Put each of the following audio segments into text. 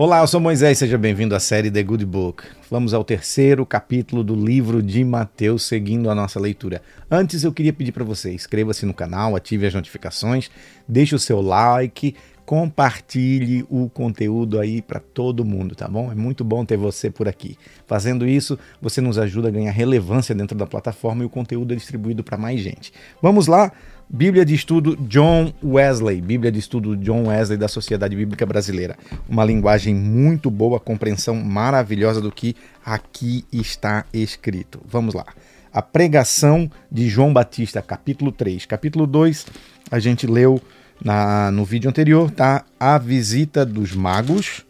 Olá, eu sou Moisés, seja bem-vindo à série The Good Book. Vamos ao terceiro capítulo do livro de Mateus, seguindo a nossa leitura. Antes, eu queria pedir para você, inscreva-se no canal, ative as notificações, deixe o seu like, compartilhe o conteúdo aí para todo mundo, tá bom? É muito bom ter você por aqui. Fazendo isso, você nos ajuda a ganhar relevância dentro da plataforma e o conteúdo é distribuído para mais gente. Vamos lá? Bíblia de Estudo John Wesley, Bíblia de Estudo John Wesley da Sociedade Bíblica Brasileira. Uma linguagem muito boa, compreensão maravilhosa do que aqui está escrito. Vamos lá. A pregação de João Batista, capítulo 3. Capítulo 2, a gente leu na, no vídeo anterior, tá? A visita dos magos,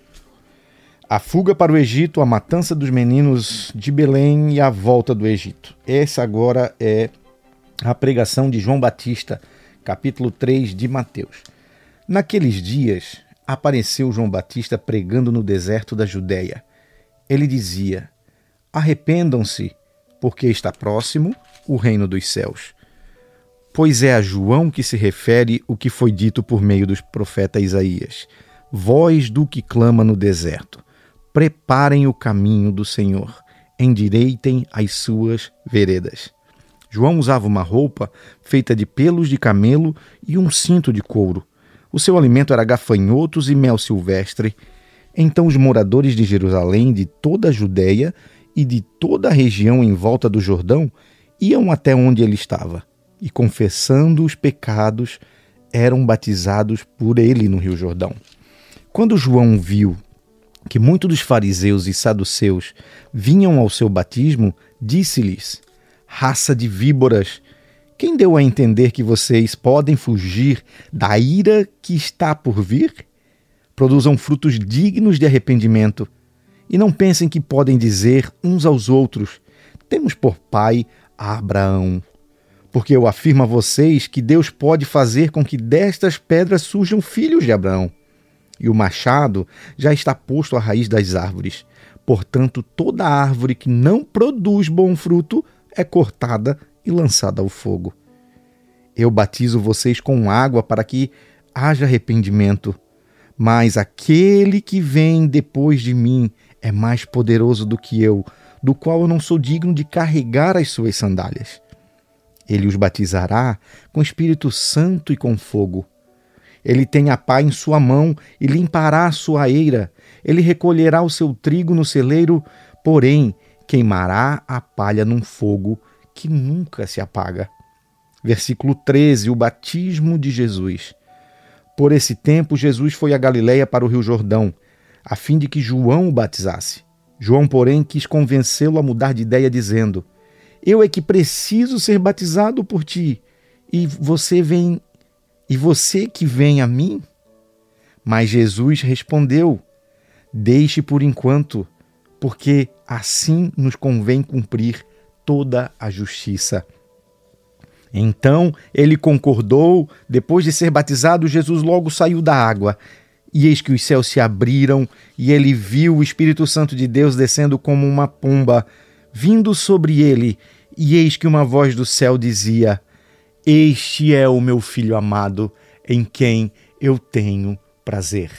a fuga para o Egito, a matança dos meninos de Belém e a volta do Egito. Essa agora é a pregação de João Batista, capítulo 3 de Mateus. Naqueles dias apareceu João Batista pregando no deserto da Judéia. Ele dizia: Arrependam-se, porque está próximo o reino dos céus. Pois é a João que se refere o que foi dito por meio dos profeta Isaías: Voz do que clama no deserto: Preparem o caminho do Senhor, endireitem as suas veredas. João usava uma roupa feita de pelos de camelo e um cinto de couro. O seu alimento era gafanhotos e mel silvestre. Então os moradores de Jerusalém, de toda a Judéia e de toda a região em volta do Jordão iam até onde ele estava e, confessando os pecados, eram batizados por ele no Rio Jordão. Quando João viu que muitos dos fariseus e saduceus vinham ao seu batismo, disse-lhes: raça de víboras. Quem deu a entender que vocês podem fugir da ira que está por vir? Produzam frutos dignos de arrependimento e não pensem que podem dizer uns aos outros: Temos por pai Abraão. Porque eu afirmo a vocês que Deus pode fazer com que destas pedras surjam filhos de Abraão. E o machado já está posto à raiz das árvores. Portanto, toda árvore que não produz bom fruto é cortada e lançada ao fogo. Eu batizo vocês com água para que haja arrependimento, mas aquele que vem depois de mim é mais poderoso do que eu, do qual eu não sou digno de carregar as suas sandálias. Ele os batizará com Espírito Santo e com fogo. Ele tem a pá em sua mão e limpará a sua eira. Ele recolherá o seu trigo no celeiro, porém queimará a palha num fogo que nunca se apaga. Versículo 13: O batismo de Jesus. Por esse tempo, Jesus foi a Galiléia para o Rio Jordão, a fim de que João o batizasse. João, porém, quis convencê-lo a mudar de ideia, dizendo: Eu é que preciso ser batizado por ti, e você vem e você que vem a mim? Mas Jesus respondeu: Deixe por enquanto, porque assim nos convém cumprir toda a justiça. Então ele concordou, depois de ser batizado, Jesus logo saiu da água. E eis que os céus se abriram, e ele viu o Espírito Santo de Deus descendo como uma pomba, vindo sobre ele. E eis que uma voz do céu dizia: Este é o meu filho amado, em quem eu tenho prazer.